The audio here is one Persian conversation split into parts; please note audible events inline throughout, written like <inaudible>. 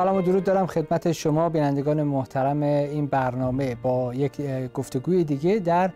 سلام و درود دارم خدمت شما بینندگان محترم این برنامه با یک گفتگوی دیگه در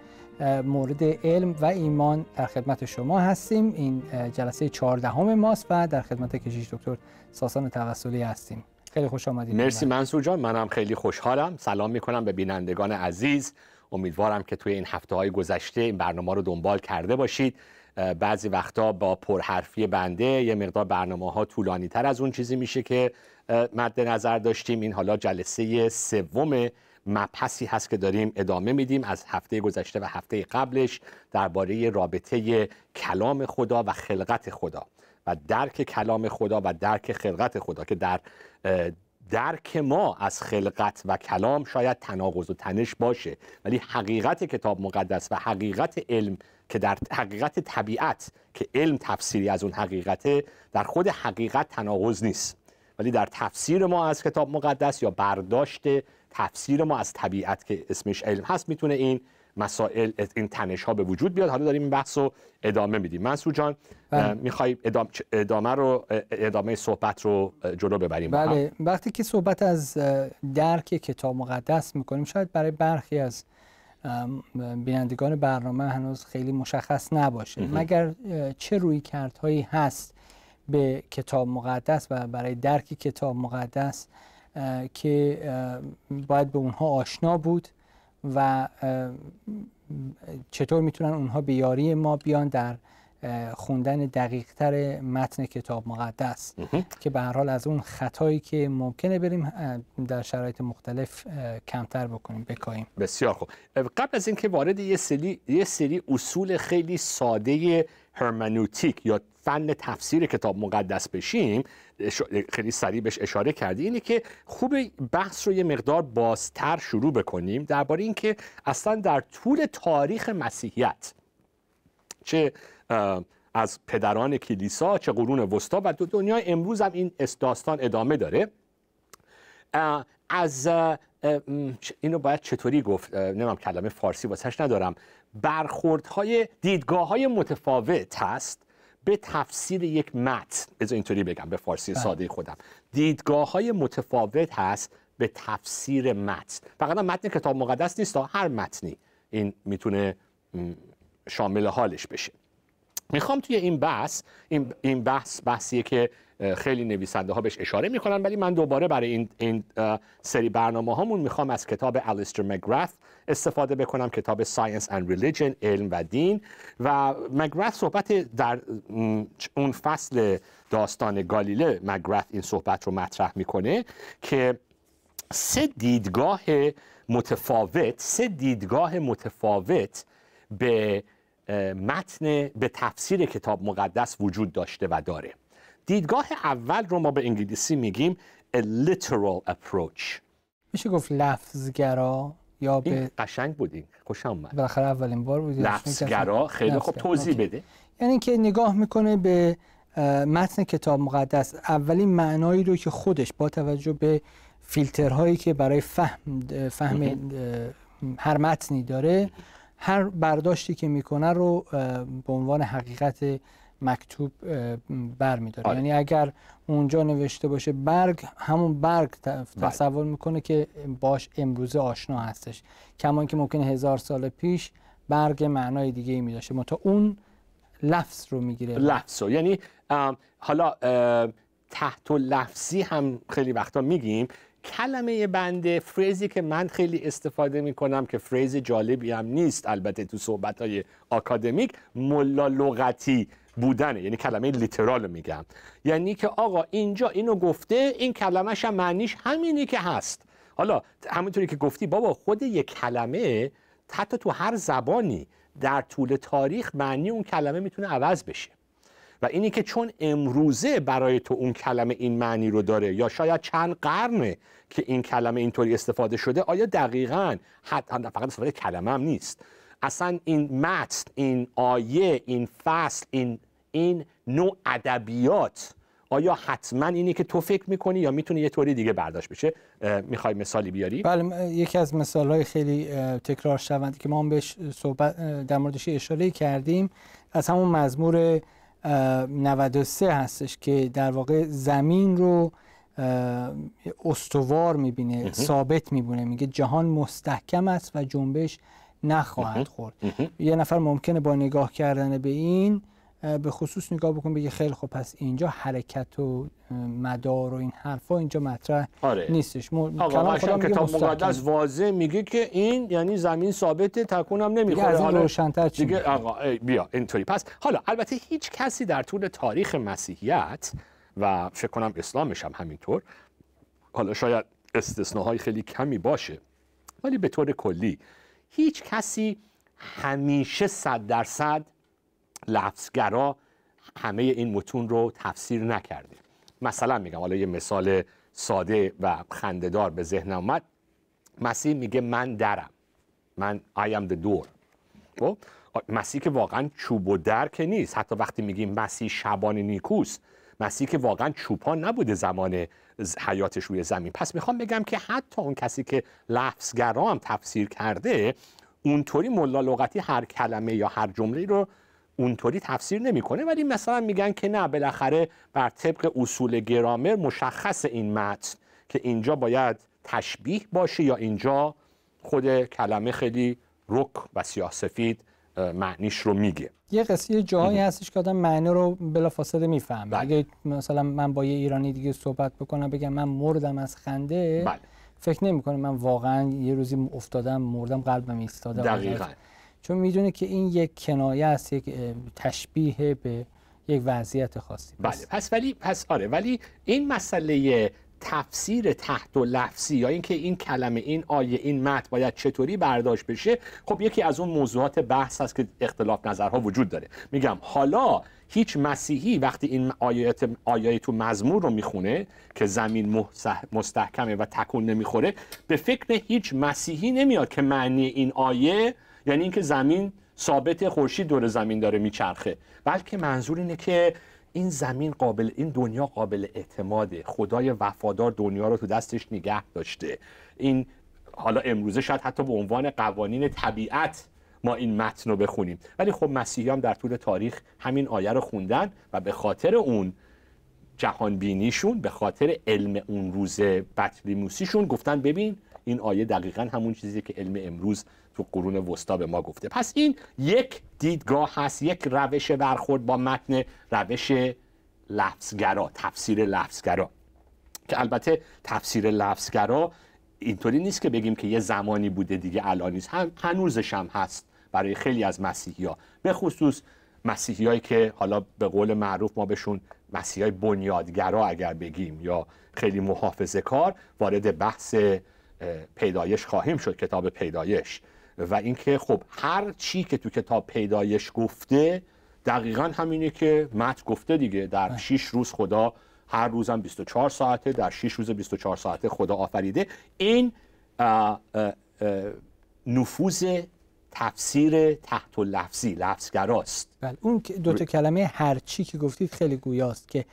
مورد علم و ایمان در خدمت شما هستیم. این جلسه چهاردهم ماست و در خدمت کشیش دکتر ساسان توسلی هستیم. خیلی خوش آمدید. مرسی منصور جان منم خیلی خوشحالم. سلام می‌کنم به بینندگان عزیز. امیدوارم که توی این هفته های گذشته این برنامه رو دنبال کرده باشید. بعضی وقتا با پرحرفی بنده یه مقدار برنامه ها طولانی تر از اون چیزی میشه که مد نظر داشتیم. این حالا جلسه سوم مبحثی هست که داریم ادامه میدیم از هفته گذشته و هفته قبلش درباره رابطه کلام خدا و خلقت خدا و درک کلام خدا و درک خلقت خدا که در درک ما از خلقت و کلام شاید تناقض و تنش باشه. ولی حقیقت کتاب مقدس و حقیقت علم که در حقیقت طبیعت که علم تفسیری از اون حقیقته در خود حقیقت تناقض نیست. ولی در تفسیر ما از کتاب مقدس یا برداشت تفسیر ما از طبیعت که اسمش علم هست می‌تونه این مسائل این تنش ها به وجود بیاد. حالا داریم این بحث رو ادامه میدیم. منصور جان بله. می‌خوای ادامه, ادامه رو ادامه صحبت رو جلو ببریم؟ بله. وقتی که صحبت از درک کتاب مقدس می‌کنیم شاید برای برخی از بینندگان برنامه هنوز خیلی مشخص نباشه. مگر چه روی کردهایی هست به کتاب مقدس و برای درک کتاب مقدس که باید به اونها آشنا بود و چطور می‌تونن اونها به یاری ما بیان در خوندن دقیقتر متن کتاب مقدس. که به هر حال از اون خطایی که ممکنه بریم در شرایط مختلف کمتر بکنیم بکاییم بسیار خوب. قبل از اینکه وارد یه سری یه سری اصول خیلی ساده هرمنوتیک یا فن تفسیر کتاب مقدس بشیم خیلی سریع بهش اشاره کردی اینه که خوب بحث رو یه مقدار بازتر شروع بکنیم درباره اینکه اصلا در طول تاریخ مسیحیت چه از پدران کلیسا چه قرون وسطا و دنیای امروز هم این داستان ادامه داره. از اینو باید چطوری گفت؟ نمیم کلمه فارسی واسهش ندارم. برخوردهای دیدگاه های متفاوت هست به تفسیر یک متن. از اینطوری بگم به فارسی بله. ساده خودم. دیدگاه های متفاوت هست به تفسیر متن. فقط متن کتاب مقدس نیست هر متنی این می‌تونه شامل حالش بشه. می‌خوام توی این بحث این بحث بحثیه که خیلی نویسنده ها بهش اشاره می‌کنن ولی من دوباره برای این, این سری برنامه هامون می‌خوام از کتاب الیستر مگرث استفاده بکنم کتاب Science and Religion علم و دین. و مگرث صحبت در اون فصل داستان گالیله مگرث این صحبت رو مطرح می‌کنه که سه دیدگاه متفاوت سه دیدگاه متفاوت به متن به تفسیر کتاب مقدس وجود داشته و داره. دیدگاه اول رو ما به انگلیسی میگیم a literal approach. میشه گفت لفظگرا یا به قشنگ بودین خوش اومد. بالاخره اولین بار بود. لفظگرا خیلی خوب توضیح بده. یعنی که نگاه می‌کنه به متن کتاب مقدس. اولین معنایی رو که خودش با توجه به فیلترهایی که برای فهم فهم هر متنی داره هر برداشتی که می‌کنه رو به عنوان حقیقت مکتوب بر میداره آره. یعنی اگر اونجا نوشته باشه برگ همون برگ. تصور می‌کنه که باش امروزه آشنا هستش. کمان که ممکنه هزار سال پیش برگ معنای دیگه ای می داشته تا اون لفظ رو می‌گیره لفظ رو. یعنی حالا تحت و لفظی هم خیلی وقتا میگیم. کلمه بنده فریزی که من خیلی استفاده می کنم که فریز جالبی هم نیست البته تو صحبت های آکادمیک ملا لغتی بودنه. یعنی کلمه لیترال میگم. یعنی که آقا اینجا اینو گفته این کلمهش هم معنیش همینی که هست. حالا همونطوری که گفتی بابا خود یک کلمه حتی تو هر زبانی در طول تاریخ معنی اون کلمه می‌تونه عوض بشه. و اینی که چون امروزه برای تو اون کلمه این معنی رو داره یا شاید چند قرنه که این کلمه اینطوری استفاده شده آیا دقیقا حتی فقط استفاده کلمه هم نیست. اصلا این متن این آیه این فصل این این نوع ادبیات آیا حتما اینی که تو فکر می‌کنی یا می‌تونه یه طوری دیگه برداشت بشه؟ می‌خوای مثالی بیاری؟ بله یکی از مثال های خیلی تکرار شوند که ما هم بهش صحبت در موردش اشاره کردیم. از همون مزمور 93 هستش که در واقع زمین رو استوار می‌بینه ثابت میبونه میگه جهان مستحکم است و جنبش نخواهد خورد. یه نفر ممکنه با نگاه کردن به این به خصوص نگاه بکن بگه خیلی خب پس اینجا حرکت و مدار و این حرفا اینجا مطرح آره. نیستش. کلام خدا کتاب مقدس واضح میگه که این یعنی زمین ثابته تکون هم نمی‌خوره. از این روشن‌تر چی دیگه آقا بیا اینطوری. پس حالا البته هیچ کسی در طول تاریخ مسیحیت و فکر کنم اسلامش هم همینطور حالا شاید استثناهای خیلی کمی باشه ولی به طور کلی هیچ کسی همیشه صد درصد لفظگرا همه این متون رو تفسیر نکرده مثلا میگم حالا یه مثال ساده و خندهدار به ذهن اومد. مسیح میگه من درم. من I am the door. خب؟ مسیح که واقعا چوب و در که نیست. حتی وقتی میگیم مسیح شبان نیکوس مسیح که واقعا چوپان نبوده زمان حیاتش روی زمین. پس می‌خوام بگم که حتی اون کسی که لفظگرا هم تفسیر کرده اونطوری ملا لغتی هر کلمه یا هر جمله رو اونطوری تفسیر نمی‌کنه ولی مثلا میگن که نه بالاخره بر طبق اصول گرامر مشخص این متن که اینجا باید تشبیه باشه یا اینجا خود کلمه خیلی رک و سیاه سفید معنیش رو میگه. یه قصه جایی هستش که آدم معنی رو بلافاصله می‌فهمه. بله. اگه مثلا من با یه ایرانی دیگه صحبت بکنم بگم من مردم از خنده بله. فکر نمی کنم من واقعا یه روزی افتادم مردم قلبم ایستاده دقیقا. چون می‌دونه که این یک کنایه است یک تشبیه به یک وضعیت خاصی. بله. پس ولی پس آره ولی این مسئله تفسیر تحت و لفظی یا اینکه این کلمه این آیه این متن باید چطوری برداشت بشه خب یکی از اون موضوعات بحث هست که اختلاف نظرها وجود داره. میگم حالا هیچ مسیحی وقتی این آیات آیه تو مزمور رو می‌خونه که زمین مستحکمه و تکون نمی‌خوره به فکر هیچ مسیحی نمیاد که معنی این آیه یعنی اینکه زمین ثابت خورشید دور زمین داره میچرخه. بلکه منظور اینه که این زمین قابل این دنیا قابل اعتماده. خدای وفادار دنیا رو تو دستش نگه داشته. این حالا امروزه شاید حتی به عنوان قوانین طبیعت ما این متن رو بخونیم. ولی خب مسیحی هم در طول تاریخ همین آیه رو خوندن و به خاطر اون جهان بینیشون به خاطر علم اون روز بطلیموسیشون گفتن ببین این آیه دقیقا همون چیزی که علم امروز تو قرون وسطا به ما گفته. پس این یک دیدگاه هست یک روش برخورد با متن روش لفظگرا تفسیر لفظگرا که البته تفسیر لفظگرا اینطوری نیست که بگیم که یه زمانی بوده دیگه الان نیست. هم هنوزش هم هست برای خیلی از مسیحی ها به خصوص مسیحی که حالا به قول معروف ما بهشون مسیحی های بنیادگرا اگر بگیم یا خیلی محافظه کار وارد بحث پیدایش خواهیم شد کتاب پیدایش. و اینکه خب هر چی که تو کتاب پیدایش گفته دقیقا همینه که مت گفته دیگه. در 6 بله. روز خدا هر روزم 24 ساعته در 6 روز 24 ساعته خدا آفریده. این نفوذ تفسیر تحت و لفظی لفظگراست بله اون دو تا کلمه هرچی که گفتید خیلی گویاست که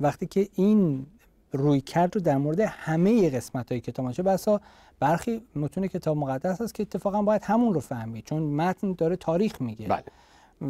وقتی که این روی کرد رو در مورد همه قسمت های کتاب چه بسا برخی متون کتاب مقدس هست که اتفاقا باید همون رو فهمید چون متن داره تاریخ میگه. بله.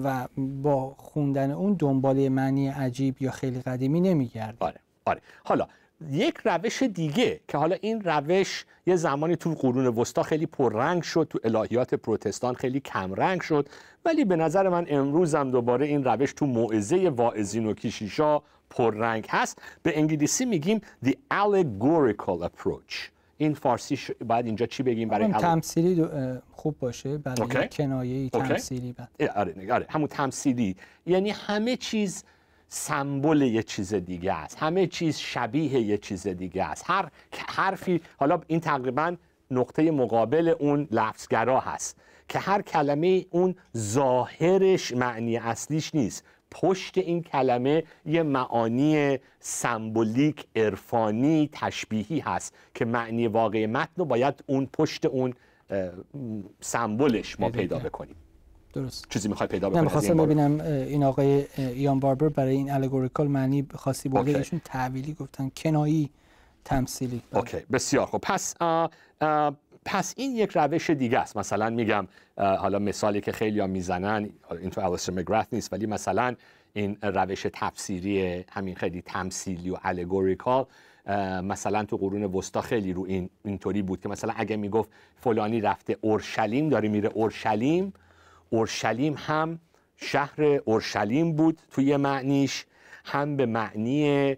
و با خوندن اون دنبال معنی عجیب یا خیلی قدیمی نمیگرد آره آره. حالا یک روش دیگه که حالا این روش یه زمانی تو قرون وسطا خیلی پررنگ شد تو الهیات پروتستان خیلی کم رنگ شد ولی به نظر من امروز هم دوباره این روش تو موعظه واعظین و کشیشا پررنگ هست. به انگلیسی میگیم the allegorical approach. این فارسی ش... باید اینجا چی بگیم برای تمثیلی خوب باشه برای کنایه تمثیلی بعد. آره آره همون تمثیلی. یعنی همه چیز سمبل یه چیز دیگه است. همه چیز شبیه یه چیز دیگه است. هر حرفی حالا این تقریبا نقطه مقابل اون لفظگرا هست که هر کلمه اون ظاهرش معنی اصلیش نیست. پشت این کلمه یه معانی سمبولیک عرفانی تشبیهی هست که معنی واقعی متن رو باید اون پشت اون سمبلش ما پیدا بکنیم. درست. چیزی می‌خوای پیدا بکنی خواستم ببینم این آقای ایان باربر برای این الگوریکال معنی خاصی بوده ایشون تعویلی گفتن. کنایی تمثیلی. اوکی بسیار خب پس پس این یک روش دیگه است. مثلا میگم حالا مثالی که خیلی ها می‌زنن این تو الیستر مگرث نیست ولی مثلا این روش تفسیری همین خیلی تمثیلی و الگوریکال مثلا تو قرون وسطا خیلی رو این اینطوری بود که مثلا اگه می‌گفت فلانی رفته اورشلیم داره میره اورشلیم اورشلیم هم شهر اورشلیم بود توی معنیش هم به معنی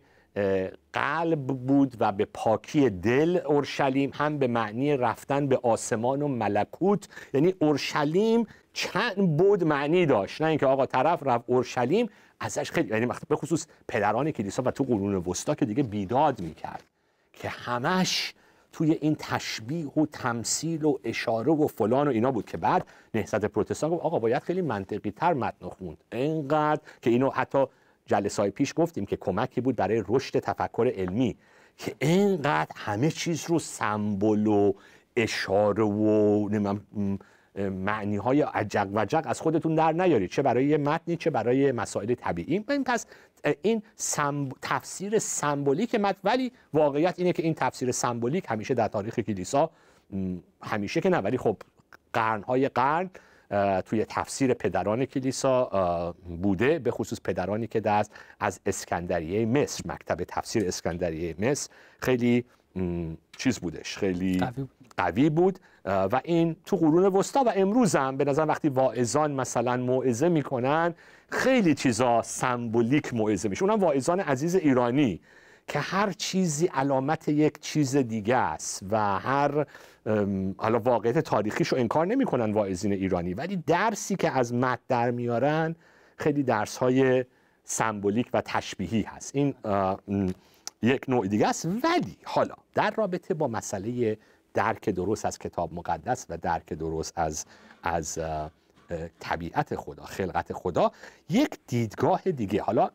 قلب بود و به پاکی دل اورشلیم هم به معنی رفتن به آسمان و ملکوت. یعنی اورشلیم چند بود معنی داشت. نه اینکه آقا طرف رفت اورشلیم ازش خیلی یعنی به خصوص پدران کلیسا و تو قرون وسطا که دیگه بیداد می‌کرد که همش توی این تشبیه و تمثیل و اشاره و فلان و اینا بود که بعد نهضت پروتستان گفت آقا باید خیلی منطقی تر متن خوند. اینقدر که اینو حتی جلسه پیش گفتیم که کمکی بود برای رشد تفکر علمی که اینقدر همه چیز رو سمبل و اشاره و معنی های عجق و جق از خودتون در نیارید چه برای متنی چه برای مسائل طبیعی. این پس این تفسیر سمبولیک متن ولی واقعیت اینه که این تفسیر سمبولیک همیشه در تاریخ کلیسا همیشه که نه. ولی خب قرنهای قرن توی تفسیر پدران کلیسا بوده به خصوص پدرانی که دست از اسکندریه مصر مکتب تفسیر اسکندریه مصر. خیلی چیز بودش خیلی قوی بود. و این تو قرون وسطا و امروز هم به نظر وقتی واعظان مثلا موعظه می‌کنن خیلی چیزا سمبولیک موعظه میشه. اونم واعظان عزیز ایرانی که هر چیزی علامت یک چیز دیگه است و هر حالا واقعیت تاریخیش رو انکار نمی‌کنن واعظین ایرانی. ولی درسی که از مد در میارن خیلی درس های سمبولیک و تشبیهی هست. این یک نوع دیگه است. ولی حالا در رابطه با مسئله درک درست از کتاب مقدس و درک درست از از طبیعت خدا خلقت خدا یک دیدگاه دیگه. حالا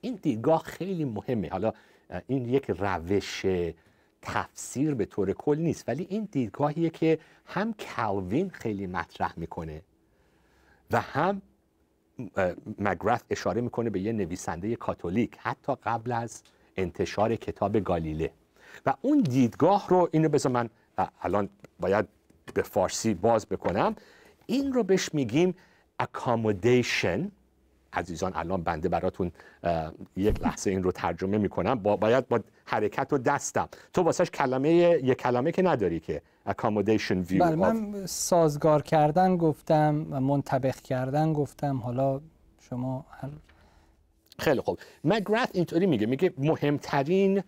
این دیدگاه خیلی مهمه. حالا این یک روش تفسیر به طور کل نیست ولی این دیدگاهیه که هم کالوین خیلی مطرح می‌کنه و هم مگرث اشاره می‌کنه به یه نویسنده کاتولیک. حتی قبل از انتشار کتاب گالیله. و اون دیدگاه رو اینو بذار من الان باید به فارسی باز بکنم. این رو بهش میگیم accommodation. عزیزان الان بنده براتون یک لحظه این رو ترجمه می‌کنم. با باید با حرکت و دستم. تو واسهش کلمه یه کلمه که نداری که accommodation view بله من سازگار کردن گفتم منطبق کردن گفتم. حالا شما خیلی خوب. مگرث اینطوری میگه میگه مهمترین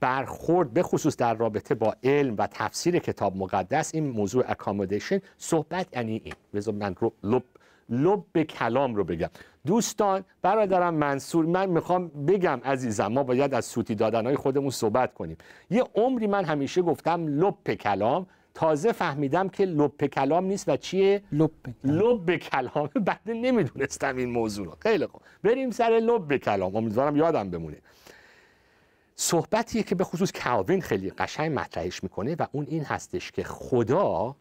برخورد به خصوص در رابطه با علم و تفسیر کتاب مقدس این موضوع اکامودیشن صحبت یعنی این. بذار من رو لب لب به کلام رو بگم. دوستان برادرم منصور من می‌خوام بگم عزیزم ما باید از سوتی دادنهای خودمون صحبت کنیم. یه عمری من همیشه گفتم لب کلام تازه فهمیدم که لب کلام نیست و چیه؟ لب لب کلام. <laughs> بعد نمی‌دونستم این موضوع رو. خیلی خوب. بریم سر لب کلام. امیدوارم یادم بمونه. صحبتیه که به خصوص کالوین خیلی قشنگ مطرحش می‌کنه و اون این هستش که خدا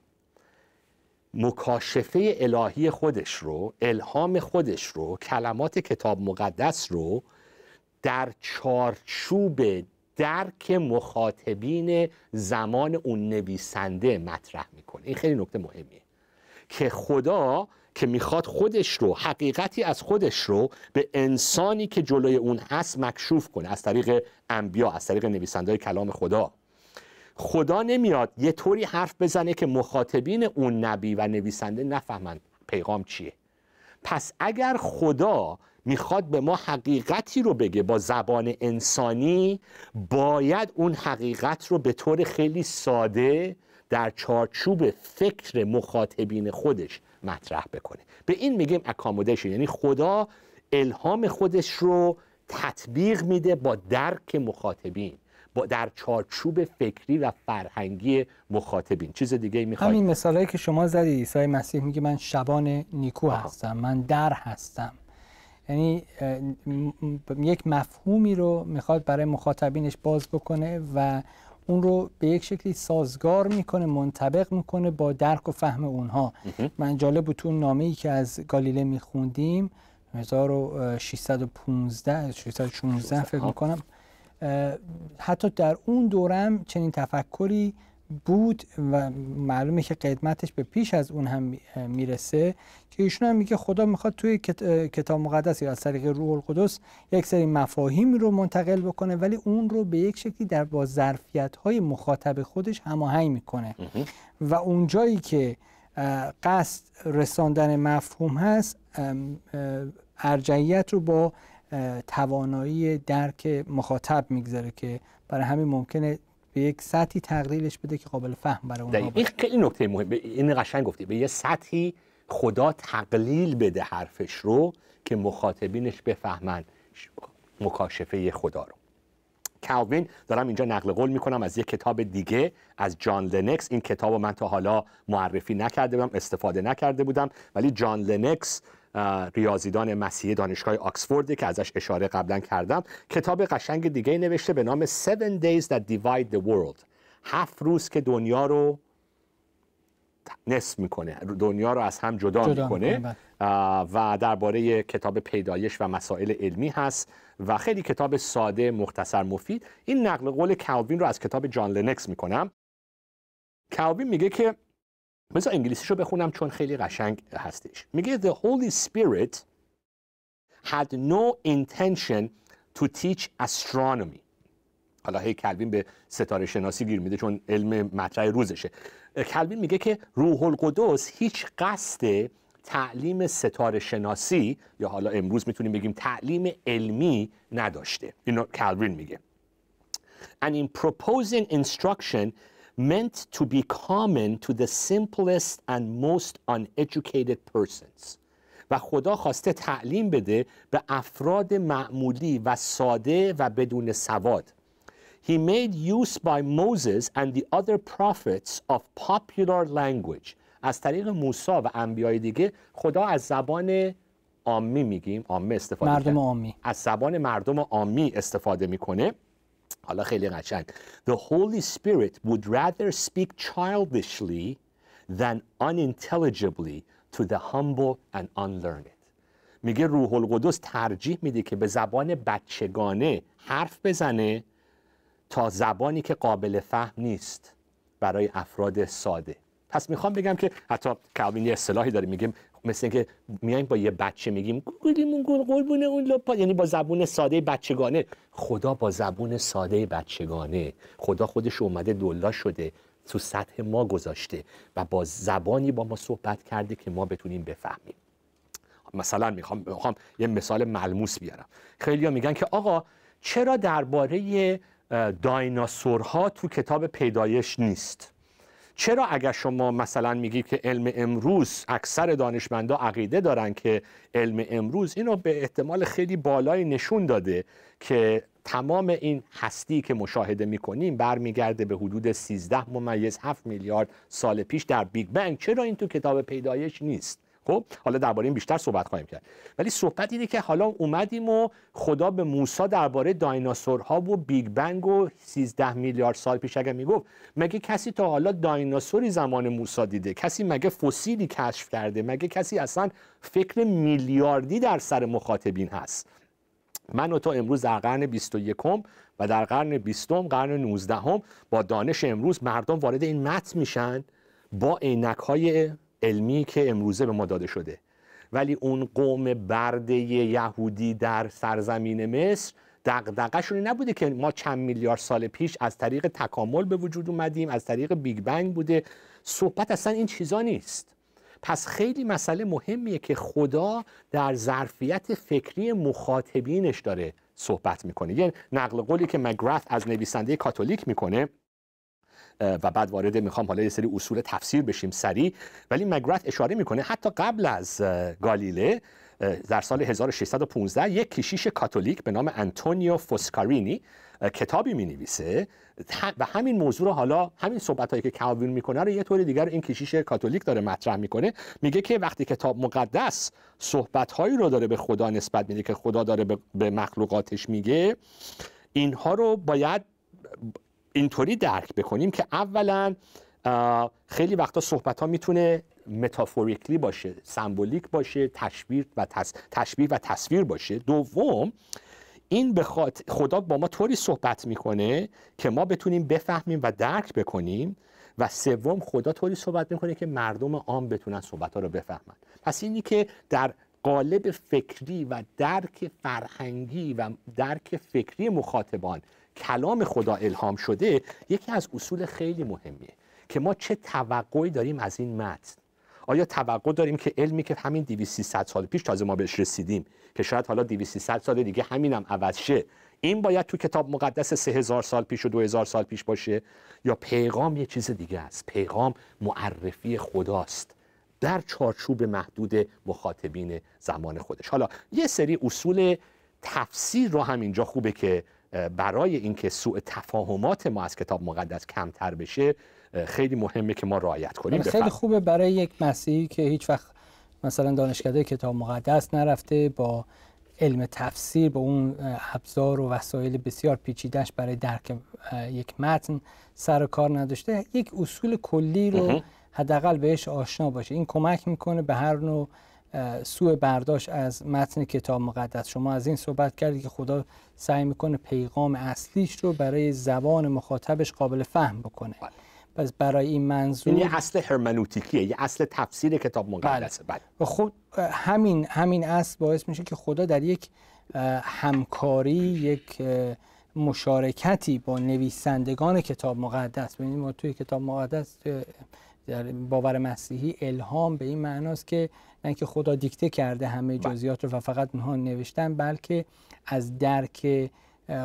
مکاشفه الهی خودش رو الهام خودش رو کلمات کتاب مقدس رو در چارچوب درک مخاطبین زمان اون نویسنده مطرح می‌کنه. این خیلی نکته مهمیه. که خدا که می‌خواد خودش رو حقیقتی از خودش رو به انسانی که جلوی اون هست مکشوف کنه. از طریق انبیا از طریق نویسنده کلام خدا. خدا نمیاد یه طوری حرف بزنه که مخاطبین اون نبی و نویسنده نفهمند پیغام چیه. پس اگر خدا می‌خواد به ما حقیقتی رو بگه با زبان انسانی باید اون حقیقت رو به طور خیلی ساده در چارچوب فکر مخاطبین خودش مطرح بکنه. به این میگیم اکامودیشن یعنی خدا الهام خودش رو تطبیق میده با درک مخاطبین با در چارچوب فکری و فرهنگی مخاطبین. چیز دیگه می‌خوای همین مثالایی که شما زدی عیسی مسیح میگه من شبان نیکو هستم من در هستم. یعنی یک مفهومی رو می‌خواد برای مخاطبینش باز بکنه و اون رو به یک شکلی سازگار می‌کنه منطبق می‌کنه با درک و فهم اونها. من جالب بود تو نامه ای که از گالیله میخوندیم 1615 616 فکر می‌کنم حتی در اون دورم چنین تفکری بود و معلومه که قدمتش به پیش از اون هم می‌رسه که ایشون هم میگه خدا می‌خواد توی کتاب مقدس یا از طریق روح القدس یک سری مفاهیم رو منتقل بکنه ولی اون رو به یک شکلی در با ظرفیت های مخاطب خودش هماهنگ می‌کنه. و اون جایی که قصد رساندن مفهوم هست ارجعیت رو با توانایی درک مخاطب می‌گذاره که برای همین ممکنه به یک سطحی تقلیلش بده که قابل فهم برای اونها این خیلی نکته مهمه. این قشنگ گفتی. به یه سطحی خدا تقلیل بده حرفش رو که مخاطبینش بفهمن مکاشفه خدا رو. کالوین دارم اینجا نقل قول می‌کنم از یک کتاب دیگه از جان لنکس. این کتاب رو من تا حالا معرفی نکرده بودم استفاده نکرده بودم ولی جان لنکس ریاضیدان مسیحی دانشگاه آکسفورد که ازش اشاره قبلا کردم کتاب قشنگ دیگه نوشته به نام Seven Days That Divide the World. هفت روز که دنیا رو نصف می‌کنه. دنیا رو از هم جدا, جدا می‌کنه. بله. و درباره کتاب پیدایش و مسائل علمی هست و خیلی کتاب ساده مختصر مفید. این نقل قول کالوین رو از کتاب جان لنکس می‌کنم. کالوین میگه که بذار انگلیسیش رو بخونم چون خیلی قشنگ هستش. میگه The Holy Spirit had no intention to teach astronomy. حالا هی کلوین به ستاره شناسی گیر میده چون علم مطرح روزشه. کلوین میگه که روح القدس هیچ قصد تعلیم ستاره شناسی یا حالا امروز می‌تونیم بگیم تعلیم علمی نداشته. اینو کلوین میگه. And in proposing instruction meant to be common to the simplest and most uneducated persons. و خدا خواسته تعلیم بده به افراد معمولی و ساده و بدون سواد. He made use by Moses and the other prophets of popular language. از طریق موسی و انبیای دیگه خدا از زبان عامی میگیم عامه استفاده مردم عامی. از زبان مردم عامی استفاده می‌کنه. حالا خیلی قشنگ. The Holy Spirit would rather speak childishly than unintelligibly to the humble and unlearned. میگه روح القدس ترجیح میده که به زبان بچگانه حرف بزنه تا زبانی که قابل فهم نیست برای افراد ساده. پس می‌خوام بگم که حتی کالوین یه اصطلاحی داره. میگیم مثل اینکه میایم با یه بچه میگیم گولیمون گل قربونه اون لپا. یعنی با زبون ساده بچگانه. خدا با زبون ساده بچگانه. خدا خودش اومده دلا شده تو سطح ما گذاشته و با زبانی با ما صحبت کرده که ما بتونیم بفهمیم. مثلا می‌خوام می‌خوام یه مثال ملموس بیارم. خیلی میگن که آقا چرا درباره دایناسورها تو کتاب پیدایش نیست؟ چرا اگر شما مثلا میگید که علم امروز اکثر دانشمندا عقیده دارن که علم امروز اینو به احتمال خیلی بالای نشون داده که تمام این هستی که مشاهده می‌کنیم برمیگرده به حدود 13 ممیز 7 میلیارد سال پیش در بیگ بنگ. چرا این تو کتاب پیدایش نیست؟ خب حالا درباره این بیشتر صحبت خواهیم کرد. ولی صحبت اینه که حالا اومدیم و خدا به موسی درباره دایناسورها و بیگ بنگ و 13 میلیارد سال پیش اگه می‌گفت مگه کسی تا حالا دایناسوری زمان موسی دیده؟ کسی مگه فسیلی کشف کرده؟ مگه کسی اصلا فکر میلیاردی در سر مخاطبین هست؟ من و تو امروز در قرن 21 و در قرن 20 قرن 19 با دانش امروز مردم وارد این متن میشن با عینک های علمی که امروزه به ما داده شده. ولی اون قوم برده یهودی در سرزمین مصر دقدقشون نبوده که ما چند میلیارد سال پیش از طریق تکامل به وجود اومدیم از طریق بیگ بنگ بوده. صحبت اصلا این چیزا نیست. پس خیلی مسئله مهمیه که خدا در ظرفیت فکری مخاطبینش داره صحبت می‌کنه. یه نقل قولی که مگرث از نویسنده کاتولیک می‌کنه و بعد وارد می‌خوام حالا یه سری اصول تفسیر بشیم سریع. ولی مگرات اشاره می‌کنه حتی قبل از گالیله در سال 1615 یک کشیش کاتولیک به نام انتونیو فوسکارینی کتابی می نویسه و همین موضوع رو حالا همین صحبت هایی که کالوین می‌کنه رو یه طور دیگر این کشیش کاتولیک داره مطرح می‌کنه. میگه که وقتی کتاب مقدس صحبت هایی رو داره به خدا نسبت میده که خدا داره به مخلوقاتش میگه اینها رو باید اینطوری درک بکنیم که اولا خیلی وقتا صحبت ها می‌تونه متافوریکلی باشه سمبولیک باشه تشبیه و تشبیه و تصویر باشه. دوم این به خدا با ما طوری صحبت می‌کنه که ما بتونیم بفهمیم و درک بکنیم. و سوم خدا طوری صحبت می‌کنه که مردم عام بتونن صحبت ها رو بفهمن. پس اینی که در قالب فکری و درک فرهنگی و درک فکری مخاطبان کلام خدا الهام شده یکی از اصول خیلی مهمیه که ما چه توقعی داریم از این متن. آیا توقع داریم که علمی که همین 200 سال پیش تازه ما بهش رسیدیم که شاید حالا 200 سال دیگه همینم عوض شه این باید تو کتاب مقدس 3000 سال پیش و 2000 سال پیش باشه؟ یا پیغام یه چیز دیگه است پیغام معرفی خداست در چارچوب محدود مخاطبین زمان خودش. حالا یه سری اصول تفسیر رو هم اینجا خوبه که برای اینکه سوء تفاهمات ما از کتاب مقدس کمتر بشه خیلی مهمه که ما رعایت کنیم. خیلی خوبه برای یک مسیحی که هیچ وقت مثلا دانشکده کتاب مقدس نرفته با علم تفسیر با اون ابزار و وسایل بسیار پیچیدهش برای درک یک متن سر کار نداشته یک اصول کلی رو حداقل بهش آشنا باشه. این کمک می‌کنه به هر نوع سوء برداشت از متن کتاب مقدس. شما از این صحبت کردی که خدا سعی می‌کنه پیغام اصلیش رو برای زبان مخاطبش قابل فهم بکنه. بله. پس برای این منظور این یه اصل هرمنوتیکیه یه اصل تفسیر کتاب مقدسه بله. و خود همین همین اصل باعث میشه که خدا در یک همکاری یک مشارکتی با نویسندگان کتاب مقدس. ببینید ما توی کتاب مقدس در باور مسیحی الهام به این معناست که نه اینکه خدا دیکته کرده همه بله. جزئیات رو و فقط اونها نوشتن بلکه از درک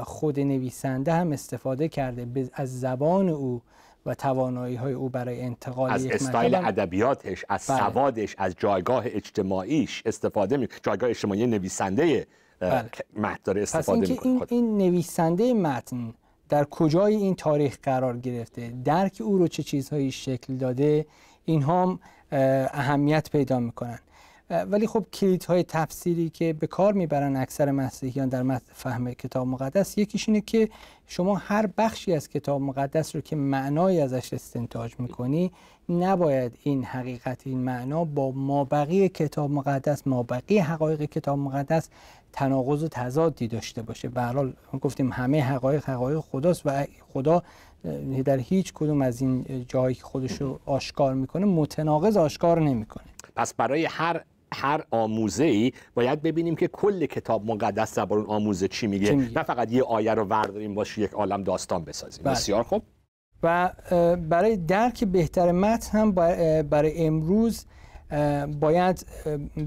خود نویسنده هم استفاده کرده از زبان او و توانایی های او برای انتقال از استایل ادبیاتش از بله. سوادش از جایگاه اجتماعیش استفاده می جایگاه اجتماعی نویسنده بله. متن داره استفاده پس این, این نویسنده متن در کجای این تاریخ قرار گرفته درک او رو چه چیزهایی شکل داده اینها هم اهمیت پیدا می‌کنن. ولی خب های تفسیری که به کار می‌برن اکثر مسیحیان در فهم کتاب مقدس یکیش اینه که شما هر بخشی از کتاب مقدس رو که معنای ازش استنتاج می‌کنی نباید این حقیقت این معنا با مابقی کتاب مقدس مابقی حقایق کتاب مقدس تناقض و تضادی داشته باشه. به حال گفتیم همه حقایق حقایق خداست و خدا در هیچ کدوم از این جایی که خودش رو آشکار می‌کنه متناقض آشکار نمی‌کنه. پس برای هر هر آموزه ای باید ببینیم که کل کتاب مقدس زبان آموزه چی میگه. نه فقط یه آیه رو ورداریم باشه یک عالم داستان بسازیم. بله. بسیار خوب. و برای درک بهتر متن هم برای امروز باید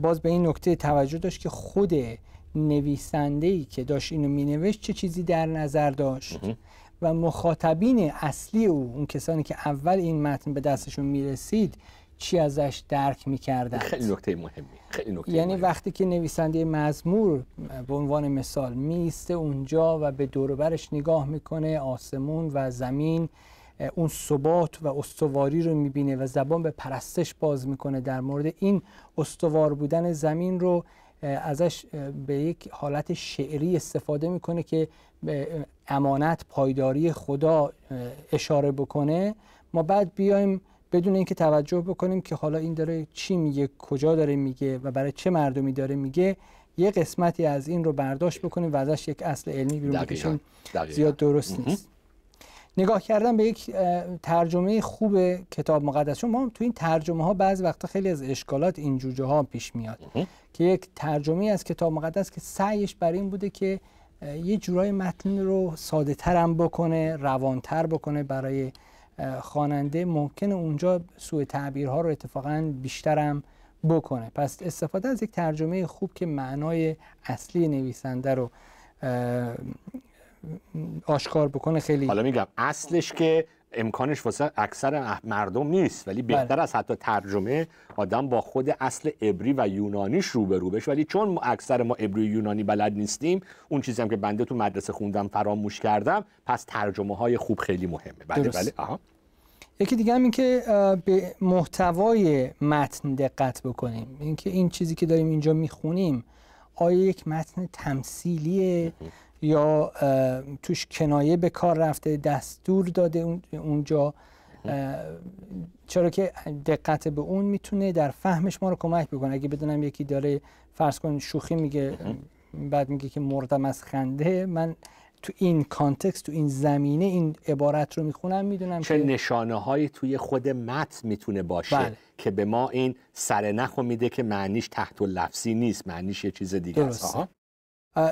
باز به این نکته توجه داشت که خود نویسنده ای که داشت اینو مینوشت چه چیزی در نظر داشت؟ و مخاطبین اصلی او اون کسانی که اول این متن به دستشون می‌رسید چی ازش درک می‌کردن خیلی نکته مهمی خیلی نکته یعنی وقتی که نویسنده مزمور به عنوان مثال میسته اونجا و به دوروبرش نگاه می‌کنه آسمون و زمین اون ثبات و استواری رو می‌بینه و زبان به پرستش باز می‌کنه در مورد این استوار بودن زمین رو ازش به یک حالت شعری استفاده می‌کنه که به امانت پایداری خدا اشاره بکنه. ما بعد بیایم بدون اینکه توجه بکنیم که حالا این داره چی میگه کجا داره میگه و برای چه مردمی داره میگه یه قسمتی از این رو برداشت بکنیم و ازش یک اصل علمی بیرون بکشیم. زیاد درست نیست. نگاه کردن به یک ترجمه خوب کتاب مقدس. چون ما تو این ترجمه ها بعض وقتا خیلی از اشکالات این جوجه ها پیش میاد. که یک ترجمه از کتاب مقدس که سعیش بر این بوده که یه جورای متن رو ساده ترم بکنه روانتر بکنه برای خواننده ممکنه اونجا سوء تعبیرها رو اتفاقا بیشترم بکنه. پس استفاده از یک ترجمه خوب که معنای اصلی نویسنده رو آشکار بکنه خیلی حالا میگم اصلش که امکانش واسه اکثر مردم نیست ولی بهتر بله. از حتی ترجمه آدم با خود اصل عبری و یونانیش روبرو بشه. ولی چون اکثر ما عبری یونانی بلد نیستیم اون چیزی هم که بنده تو مدرسه خوندم فراموش کردم پس ترجمه های خوب خیلی مهمه. بله بله. آها. یکی دیگه هم این که به محتوای متن دقت بکنیم. اینکه این چیزی که داریم اینجا می‌خونیم آیا یک متن تمثیلیه؟ یا توش کنایه به کار رفته دستور داده اونجا چرا که دقت به اون می‌تونه در فهمش ما رو کمک بکنه. اگه بدونم یکی داره فرض کن شوخی میگه بعد میگه که مردم از خنده من تو این کانتکست تو این زمینه این عبارت رو می‌خونم می‌دونم چه نشانه هایی توی خود متن می‌تونه باشه بله. که به ما این سرنخو میده که معنیش تحت و لفظی نیست معنیش یه چیز دیگه است.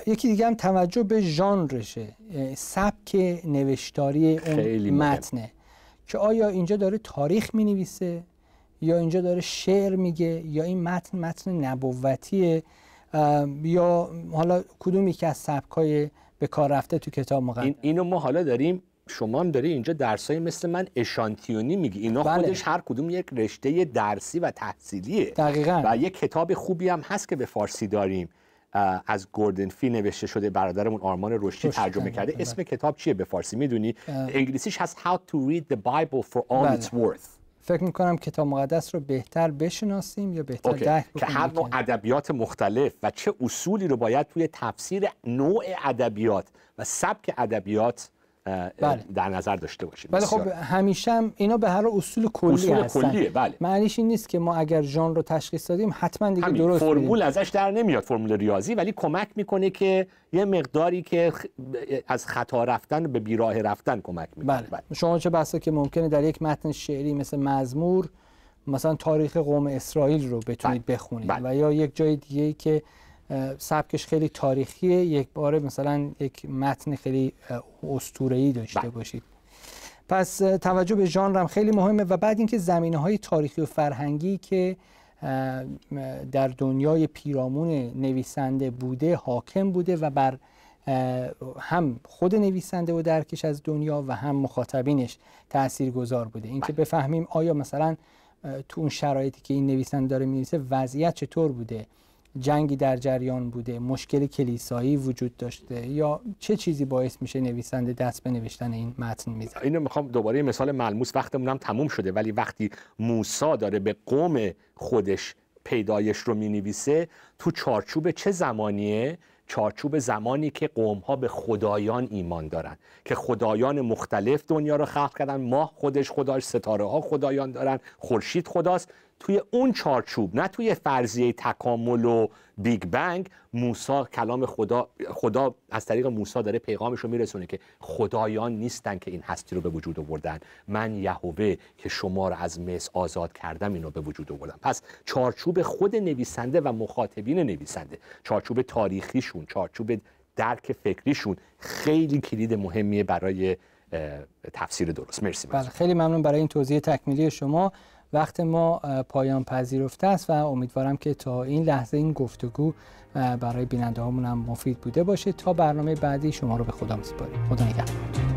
یکی دیگه هم توجه به ژانرشه. سبک نوشتاری اون متنه. که آیا اینجا داره تاریخ می نویسه یا اینجا داره شعر میگه؟ یا این متن متن نبوتیه؟ یا حالا کدومی که از سبکای به کار رفته تو کتاب مقدس این اینو ما حالا داریم شما هم داری اینجا درسای مثل من اشانتیونی میگی. اینا بله. خودش هر کدوم یک رشته درسی و تحصیلیه. دقیقا. و یک کتاب خوبی هم هست که به فارسی داریم. از گوردن فی نوشته شده. برادرمون آرمان رشدی ترجمه کرده. بله. اسم کتاب چیه به فارسی می‌دونی؟ انگلیسیش هست How to read the Bible for all بله. its worth. فکر می‌کنم کتاب مقدس رو بهتر بشناسیم یا بهتر درک که هر نوع ادبیات مختلف و چه اصولی رو باید توی تفسیر نوع ادبیات و سبک ادبیات بله. در نظر داشته باشیم بله خب همیشه هم اینا به هر اصول کلی اصول هستن کلیه بله. معنیش این نیست که ما اگر ژان رو تشخیص دادیم حتما دیگه همین. درست فرمول ازش در نمیاد فرمول ریاضی ولی کمک می‌کنه که یه مقداری که از خطا رفتن به بیراه رفتن کمک می‌کنه بله. بله. شما چه بسا که ممکنه در یک متن شعری مثل مزمور مثلا تاریخ قوم اسرائیل رو بتونید بله. بخونید بله. و یا یک جای دیگه که سبکش خیلی تاریخیه یک بار مثلا یک متن خیلی اسطوره‌ای داشته بله. باشید پس توجه به ژانر هم خیلی مهمه و بعد اینکه زمینه های تاریخی و فرهنگی که در دنیای پیرامون نویسنده بوده حاکم بوده و بر هم خود نویسنده و درکش از دنیا و هم مخاطبینش تأثیر گذار بوده اینکه بله. بفهمیم آیا مثلا تو اون شرایطی که این نویسنده داره می‌نویسه وضعیت چطور بوده جنگی در جریان بوده مشکل کلیسایی وجود داشته یا چه چیزی باعث میشه نویسنده دست به نوشتن این متن می‌زنه؟ اینو می‌خوام دوباره مثال ملموس وقتمون هم تموم شده ولی وقتی موسا داره به قوم خودش پیدایش رو می‌نویسه تو چارچوب چه زمانیه؟ چارچوب زمانی که قوم ها به خدایان ایمان دارن که خدایان مختلف دنیا رو خلق کردن ماه خودش خداش ستاره ها خدایان دارن خورشید خداست. توی اون چارچوب نه توی فرضیه تکامل و بیگ بنگ موسا کلام خدا خدا از طریق موسا داره پیغامش رو میرسونه که خدایان نیستن که این هستی رو به وجود آوردن. من یهوه که شما رو از مصر آزاد کردم اینو به وجود آوردم. پس چارچوب خود نویسنده و مخاطبین نویسنده چارچوب تاریخیشون چارچوب درک فکریشون خیلی کلید مهمیه برای تفسیر درست. مرسی. بله خیلی ممنون برای این توضیح تکمیلی شما. وقت ما پایان پذیرفته است و امیدوارم که تا این لحظه این گفتگو برای بیننده هم مفید بوده باشه. تا برنامه بعدی شما رو به خدا میسپاریم. خدا نگهدار.